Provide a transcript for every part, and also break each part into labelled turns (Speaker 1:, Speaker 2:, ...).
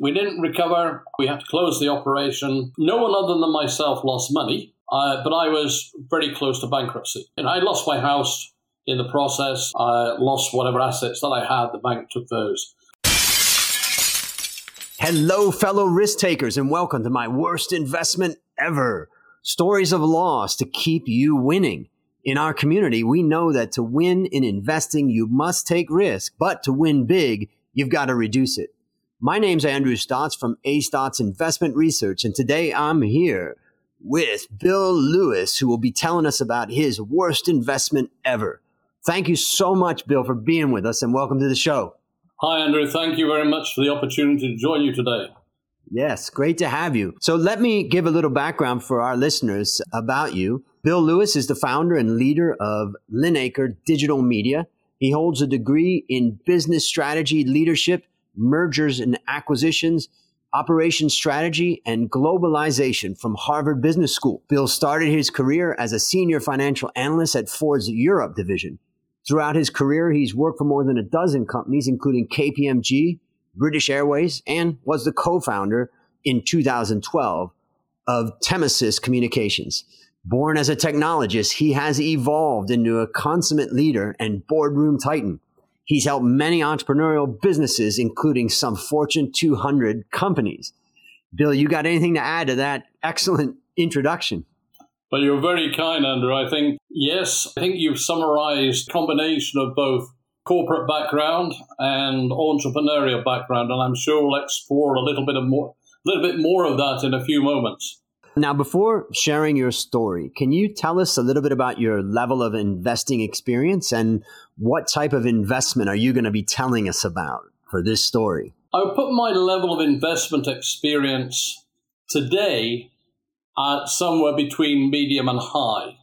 Speaker 1: We didn't recover. We had to close the operation. No one other than myself lost money, uh, but I was very close to bankruptcy. And I lost my house in the process. I lost whatever assets that I had. The bank took those.
Speaker 2: Hello, fellow risk takers, and welcome to my worst investment ever. Stories of loss to keep you winning. In our community, we know that to win in investing, you must take risk, but to win big, you've got to reduce it. My name's Andrew Stotz from A Stotz Investment Research, and today I'm here with Bill Lewis, who will be telling us about his worst investment ever. Thank you so much, Bill, for being with us, and welcome to the show.
Speaker 1: Hi, Andrew. Thank you very much for the opportunity to join you today.
Speaker 2: Yes, great to have you. So let me give a little background for our listeners about you. Bill Lewis is the founder and leader of Linacre Digital Media. He holds a degree in business strategy, leadership, mergers and acquisitions, operations strategy, and globalization from Harvard Business School. Bill started his career as a senior financial analyst at Ford's Europe division. Throughout his career, he's worked for more than a dozen companies, including KPMG, British Airways, and was the co founder in 2012 of Temesis Communications. Born as a technologist, he has evolved into a consummate leader and boardroom titan. He's helped many entrepreneurial businesses, including some Fortune 200 companies. Bill, you got anything to add to that excellent introduction?
Speaker 1: Well, you're very kind, Andrew. I think, yes, I think you've summarized combination of both corporate background and entrepreneurial background, and I'm sure we'll explore a little bit of more, a little bit more of that in a few moments.
Speaker 2: Now, before sharing your story, can you tell us a little bit about your level of investing experience and what type of investment are you going to be telling us about for this story?
Speaker 1: I would put my level of investment experience today at somewhere between medium and high.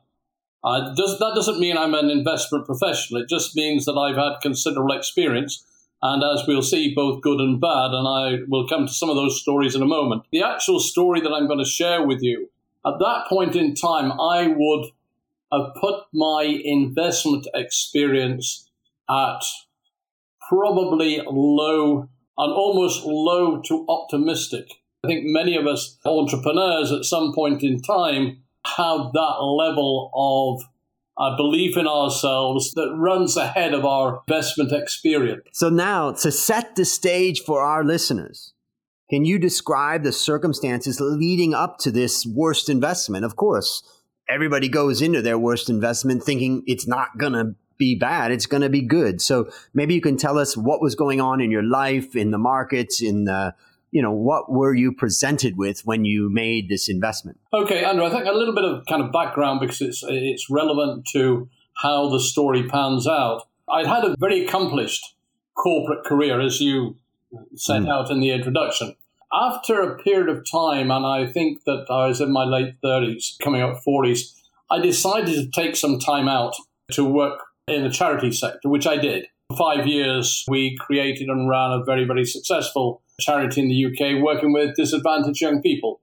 Speaker 1: Uh, does, that doesn't mean I'm an investment professional. It just means that I've had considerable experience and as we'll see, both good and bad. And I will come to some of those stories in a moment. The actual story that I'm going to share with you, at that point in time, I would have put my investment experience at probably low and almost low to optimistic. I think many of us entrepreneurs at some point in time have that level of a belief in ourselves that runs ahead of our investment experience.
Speaker 2: So now, to set the stage for our listeners, can you describe the circumstances leading up to this worst investment? Of course, everybody goes into their worst investment thinking it's not going to be bad, it's going to be good. So maybe you can tell us what was going on in your life, in the markets, in the you know, what were you presented with when you made this investment?
Speaker 1: Okay, Andrew, I think a little bit of kind of background because it's it's relevant to how the story pans out. I'd had a very accomplished corporate career, as you set mm. out in the introduction. After a period of time, and I think that I was in my late 30s, coming up 40s, I decided to take some time out to work in the charity sector, which I did. Five years, we created and ran a very, very successful charity in the UK working with disadvantaged young people.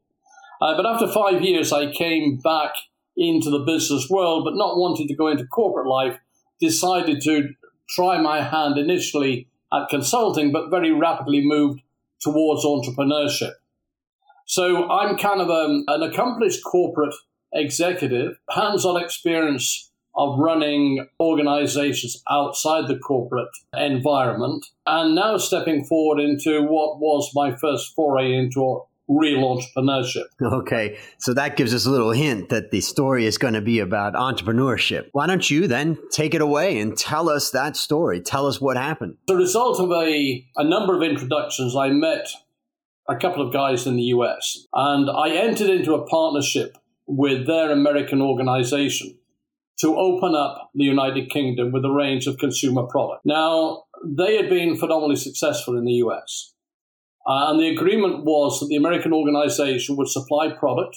Speaker 1: Uh, but after five years, I came back into the business world, but not wanting to go into corporate life, decided to try my hand initially at consulting, but very rapidly moved towards entrepreneurship. So I'm kind of a, um, an accomplished corporate executive, hands on experience of running organizations outside the corporate environment, and now stepping forward into what was my first foray into real entrepreneurship.
Speaker 2: Okay, so that gives us a little hint that the story is going to be about entrepreneurship. Why don't you then take it away and tell us that story? Tell us what happened.
Speaker 1: The result of a, a number of introductions, I met a couple of guys in the US and I entered into a partnership with their American organization to open up the United Kingdom with a range of consumer products. Now, they had been phenomenally successful in the US. Uh, and the agreement was that the American organization would supply product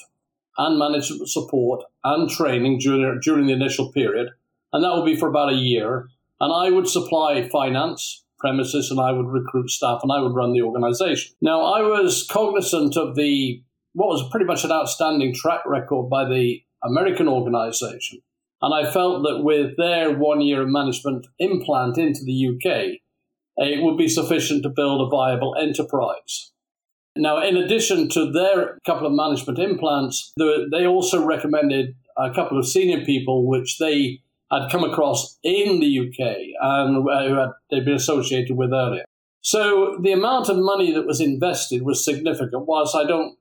Speaker 1: and management support and training during, during the initial period. And that would be for about a year. And I would supply finance, premises, and I would recruit staff and I would run the organization. Now, I was cognizant of the what was pretty much an outstanding track record by the American organization and I felt that with their one year of management implant into the UK, eh, it would be sufficient to build a viable enterprise. Now, in addition to their couple of management implants, they also recommended a couple of senior people which they had come across in the UK and eh, had they'd been associated with earlier. So the amount of money that was invested was significant. Whilst I don't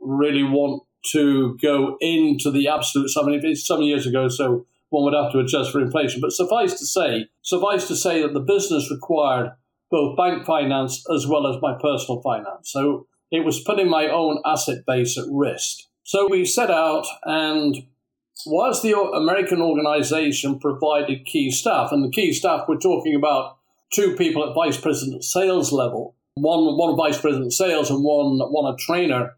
Speaker 1: really want to go into the absolute sum, I mean, it's some years ago, so one would have to adjust for inflation. But suffice to say, suffice to say that the business required both bank finance as well as my personal finance. So it was putting my own asset base at risk. So we set out and whilst the American organization provided key staff, and the key staff we're talking about two people at vice president sales level, one one vice president sales and one one a trainer.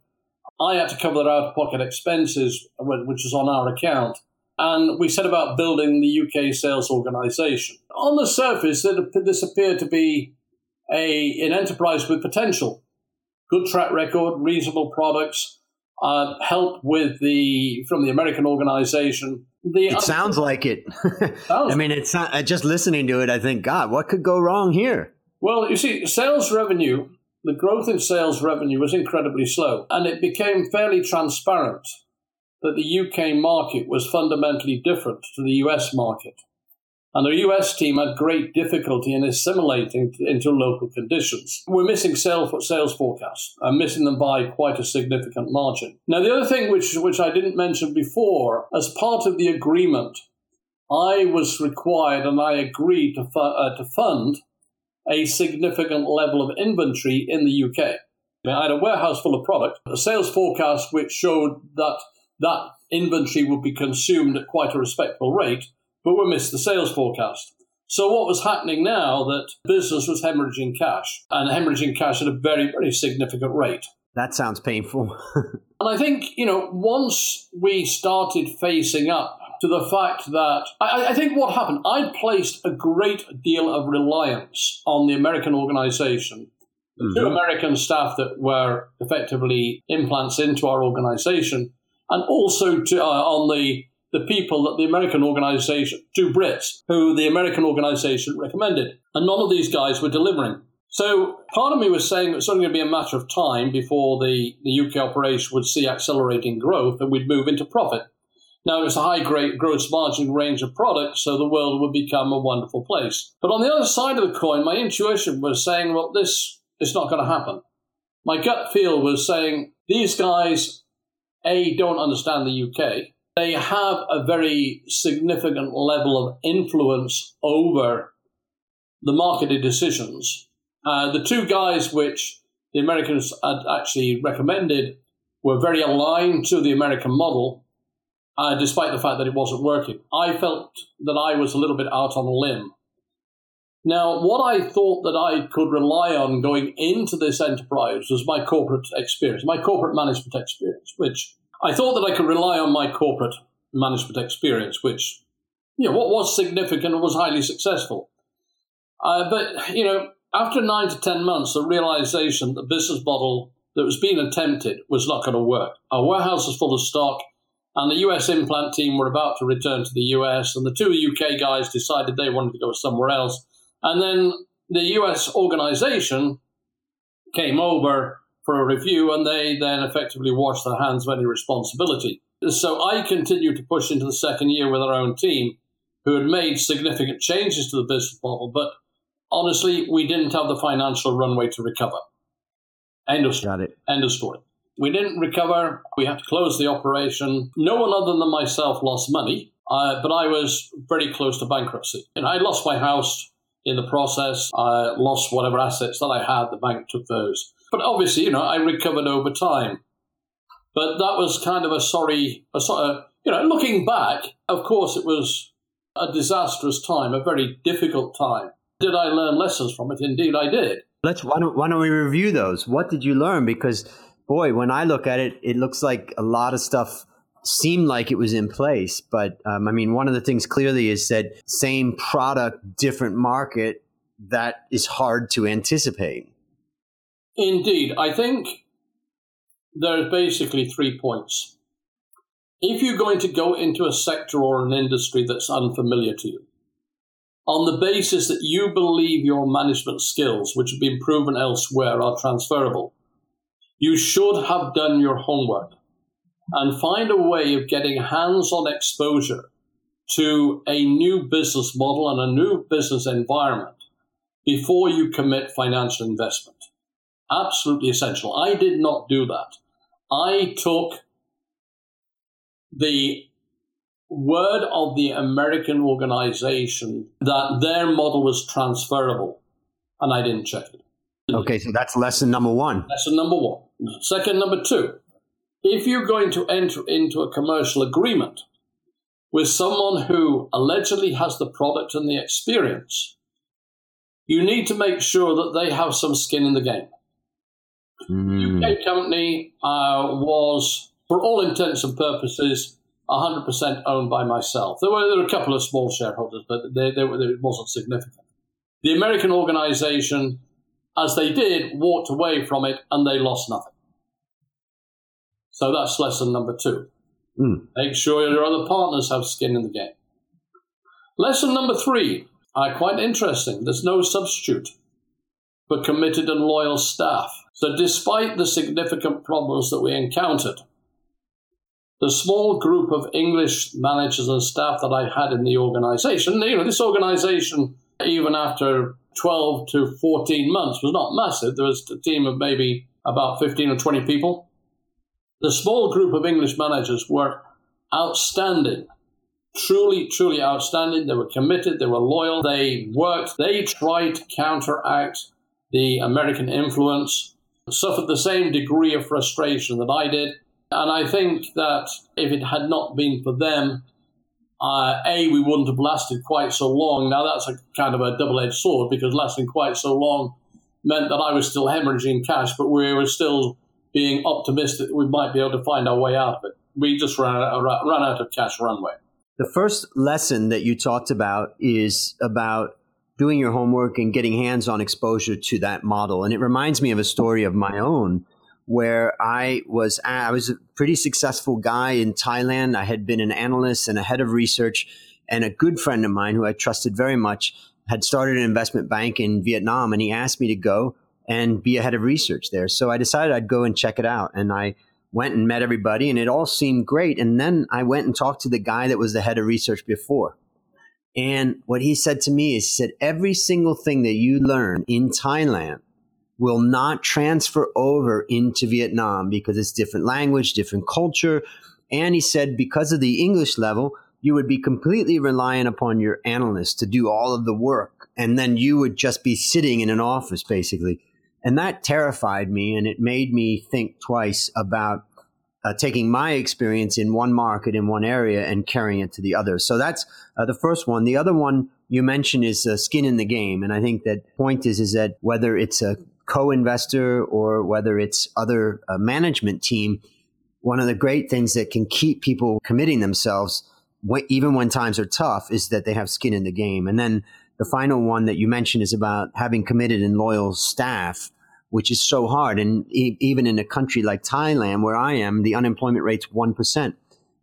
Speaker 1: I had to cover their out of pocket expenses, which was on our account, and we set about building the UK sales organization. On the surface, this appeared to be a an enterprise with potential, good track record, reasonable products, uh, help with the from the American organization. The
Speaker 2: it sounds like it. I mean, it's not, uh, just listening to it. I think, God, what could go wrong here?
Speaker 1: Well, you see, sales revenue, the growth in sales revenue was incredibly slow, and it became fairly transparent that the UK market was fundamentally different to the US market. And the US team had great difficulty in assimilating into local conditions. We're missing sales, forecasts and missing them by quite a significant margin. Now, the other thing which, which I didn't mention before, as part of the agreement, I was required and I agreed to, fu- uh, to fund a significant level of inventory in the UK. I had a warehouse full of product, a sales forecast which showed that that inventory would be consumed at quite a respectable rate but we missed the sales forecast. So what was happening now that business was hemorrhaging cash and hemorrhaging cash at a very, very significant rate.
Speaker 2: That sounds painful.
Speaker 1: and I think, you know, once we started facing up to the fact that I, I, think what happened, I placed a great deal of reliance on the American organization. The mm-hmm. two American staff that were effectively implants into our organization, and also to, uh, on the the people that the American organization, two Brits, who the American organization recommended. And none of these guys were delivering. So part of me was saying that it's only going to be a matter of time before the, the UK operation would see accelerating growth and we'd move into profit. Now, it's a high grade gross margin range of products, so the world would become a wonderful place. But on the other side of the coin, my intuition was saying, well, this is not going to happen. My gut feel was saying, these guys, A, don't understand the UK, they have a very significant level of influence over the marketed decisions. Uh, the two guys which the Americans had actually recommended were very aligned to the American model, uh, despite the fact that it wasn't working. I felt that I was a little bit out on a limb. Now, what I thought that I could rely on going into this enterprise was my corporate experience, my corporate management experience, which I thought that I could rely on my corporate management experience, which, you know, what was significant was highly successful. Uh, but, you know, after nine to 10 months, the realization the business model that was being attempted was not going to work. Our warehouse is full of stock, and the US implant team were about to return to the US, and the two UK guys decided they wanted to go somewhere else. And then the US organization came over for a review, and they then effectively washed their hands of any responsibility. So I continued to push into the second year with our own team, who had made significant changes to the business model, but honestly, we didn't have the financial runway to recover. End of story. Got it. End of story. We didn't recover. We had to close the operation. No one other than myself lost money, uh, but I was very close to bankruptcy. And I lost my house in the process. I lost whatever assets that I had. The bank took those. But obviously, you know, I recovered over time. But that was kind of a sorry, a sort of, you know, looking back, of course, it was a disastrous time, a very difficult time. Did I learn lessons from it? Indeed, I did.
Speaker 2: Let's why don't, why don't we review those? What did you learn? Because boy, when I look at it, it looks like a lot of stuff seemed like it was in place. But um, I mean, one of the things clearly is that same product, different market. That is hard to anticipate.
Speaker 1: Indeed, I think there's basically three points. If you're going to go into a sector or an industry that's unfamiliar to you, on the basis that you believe your management skills, which have been proven elsewhere, are transferable, you should have done your homework and find a way of getting hands on exposure to a new business model and a new business environment before you commit financial investment. Absolutely essential. I did not do that. I took the word of the American organization that their model was transferable, and I didn't check it.
Speaker 2: Okay, so that's lesson number one.
Speaker 1: Lesson number one. Second, number two. If you're going to enter into a commercial agreement with someone who allegedly has the product and the experience, you need to make sure that they have some skin in the game. Mm. UK company uh, was, for all intents and purposes, 100% owned by myself. There were, there were a couple of small shareholders, but they, they, it wasn't significant. The American organization, as they did, walked away from it and they lost nothing. So that's lesson number two. Mm. Make sure your other partners have skin in the game. Lesson number three, uh, quite interesting. There's no substitute for committed and loyal staff. So, despite the significant problems that we encountered, the small group of English managers and staff that I had in the organization, you know, this organization, even after 12 to 14 months, was not massive. There was a team of maybe about 15 or 20 people. The small group of English managers were outstanding, truly, truly outstanding. They were committed, they were loyal, they worked, they tried to counteract the American influence, suffered the same degree of frustration that I did. And I think that if it had not been for them, uh, A, we wouldn't have lasted quite so long. Now, that's a kind of a double edged sword because lasting quite so long meant that I was still hemorrhaging cash, but we were still being optimistic we might be able to find our way out of it. We just ran ran out of cash runway.
Speaker 2: The first lesson that you talked about is about doing your homework and getting hands on exposure to that model. And it reminds me of a story of my own where I was I was a pretty successful guy in Thailand. I had been an analyst and a head of research, and a good friend of mine who I trusted very much had started an investment bank in Vietnam, and he asked me to go and be a head of research there. So I decided I'd go and check it out, and I went and met everybody, and it all seemed great. And then I went and talked to the guy that was the head of research before. And what he said to me is, he said, every single thing that you learn in Thailand will not transfer over into Vietnam because it's different language, different culture. And he said, because of the English level, you would be completely reliant upon your analyst to do all of the work. And then you would just be sitting in an office, basically. And that terrified me and it made me think twice about uh, taking my experience in one market in one area and carrying it to the other. So that's uh, the first one. The other one you mentioned is uh, skin in the game, and I think that point is is that whether it's a co-investor or whether it's other uh, management team, one of the great things that can keep people committing themselves, wh- even when times are tough, is that they have skin in the game. And then the final one that you mentioned is about having committed and loyal staff, which is so hard. And e- even in a country like Thailand, where I am, the unemployment rate's 1%.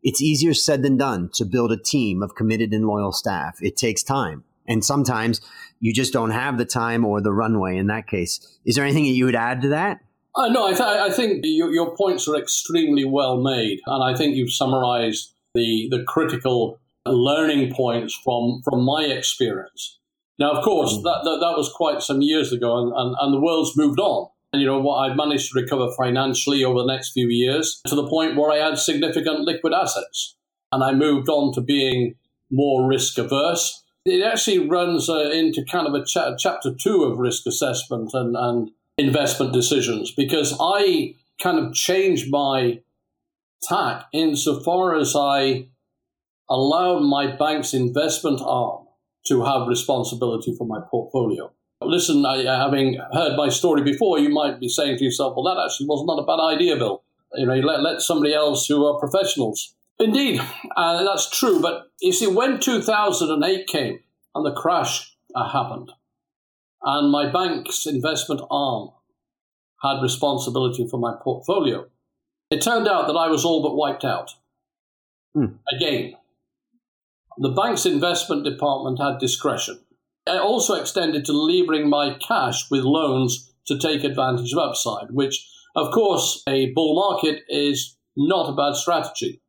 Speaker 2: It's easier said than done to build a team of committed and loyal staff. It takes time. And sometimes you just don't have the time or the runway in that case. Is there anything that you would add to that?
Speaker 1: Uh, no, I, th- I think your, your, points are extremely well made. And I think you've summarized the, the critical learning points from, from my experience. Now, of course, mm. that, that, that, was quite some years ago, and, and, and the world's moved on. And, you know, what I've managed to recover financially over the next few years to the point where I had significant liquid assets. And I moved on to being more risk averse it actually runs uh, into kind of a cha- chapter two of risk assessment and, and investment decisions because I kind of changed my tack insofar as I allowed my bank's investment arm to have responsibility for my portfolio. Listen, I, having heard my story before, you might be saying to yourself, well, that actually was not a bad idea, Bill. You know, let, let somebody else who are professionals Indeed, uh, that's true. But you see, when 2008 came and the crash uh, happened, and my bank's investment arm had responsibility for my portfolio, it turned out that I was all but wiped out. Hmm. Again, the bank's investment department had discretion. It also extended to levering my cash with loans to take advantage of upside, which Of course, a bull market is not a bad strategy.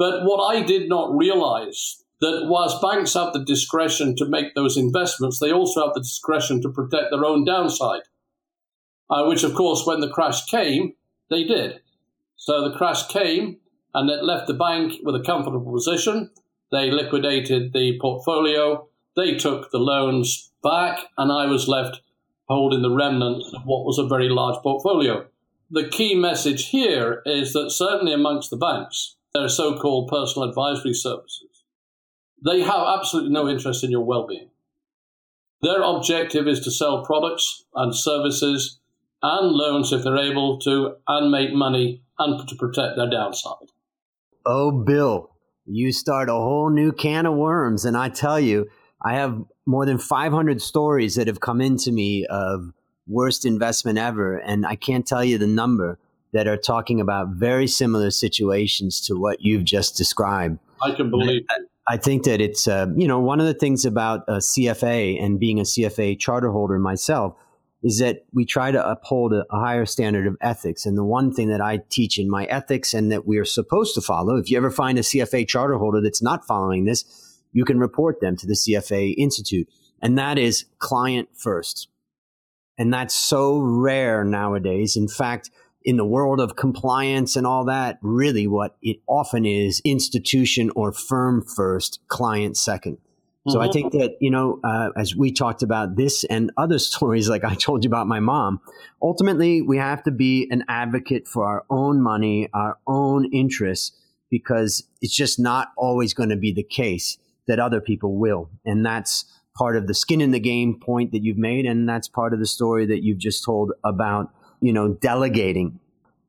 Speaker 1: But what I did not realize that whilst banks have the discretion to make those investments, they also have the discretion to protect their own downside. Uh, which, of course, when the crash came, they did. So the crash came and it left the bank with a comfortable position. They liquidated the portfolio, they took the loans back, and I was left holding the remnants of what was a very large portfolio. The key message here is that certainly amongst the banks, their so called personal advisory services, they have absolutely no interest in your well being. Their objective is to sell products and services and loans if they're able to and make money and to protect their downside.
Speaker 2: Oh, Bill, you start a whole new can of worms. And I tell you, I have more than 500 stories that have come into me of worst investment ever. And I can't tell you the number that are talking about very similar situations to what you've just described.
Speaker 1: I can believe
Speaker 2: it. I think that it's, uh, you know, one of the things about a CFA and being a CFA charter holder myself is that we try to uphold a, a, higher standard of ethics. And the one thing that I teach in my ethics and that we are supposed to follow, if you ever find a CFA charter holder that's not following this, you can report them to the CFA Institute. And that is client first. And that's so rare nowadays. In fact, in the world of compliance and all that, really what it often is institution or firm first, client second. So mm-hmm. I think that, you know, uh, as we talked about this and other stories, like I told you about my mom, ultimately we have to be an advocate for our own money, our own interests, because it's just not always going to be the case that other people will. And that's part of the skin in the game point that you've made. And that's part of the story that you've just told about, you know, delegating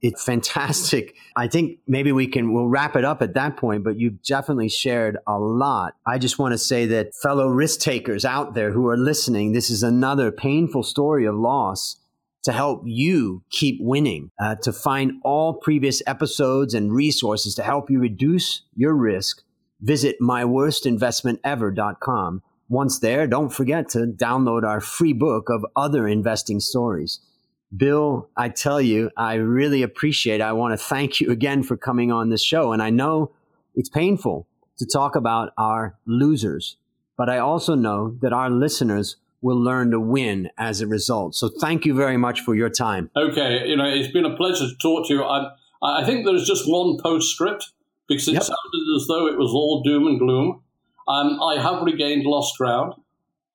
Speaker 2: it's fantastic. I think maybe we can, we'll wrap it up at that point, but you've definitely shared a lot. I just want to say that fellow risk takers out there who are listening, this is another painful story of loss to help you keep winning, uh, to find all previous episodes and resources to help you reduce your risk. Visit myworstinvestmentever.com. Once there, don't forget to download our free book of other investing stories. Bill, I tell you, I really appreciate it. I want to thank you again for coming on this show. And I know it's painful to talk about our losers, but I also know that our listeners will learn to win as a result. So thank you very much for your time.
Speaker 1: Okay. You know, it's been a pleasure to talk to you. I, I think there's just one postscript because it yep. sounded as though it was all doom and gloom. Um, I have regained lost ground.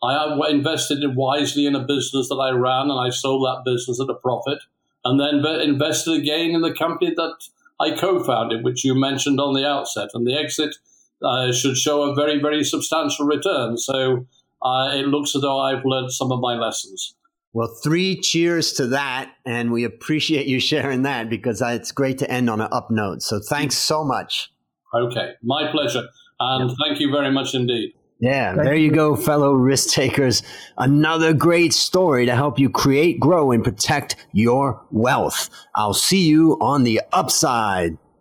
Speaker 1: I invested wisely in a business that I ran and I sold that business at a profit and then invested again in the company that I co-founded, which you mentioned on the outset. And the exit uh, should show a very, very substantial return. So uh, it looks as though I've learned some of my lessons.
Speaker 2: Well, three cheers to that. And we appreciate you sharing that because it's great to end on an up note. So thanks so much.
Speaker 1: Okay, my pleasure. And yep. thank you very much indeed.
Speaker 2: Yeah, there you go, fellow risk takers. Another great story to help you create, grow, and protect your wealth. I'll see you on the upside.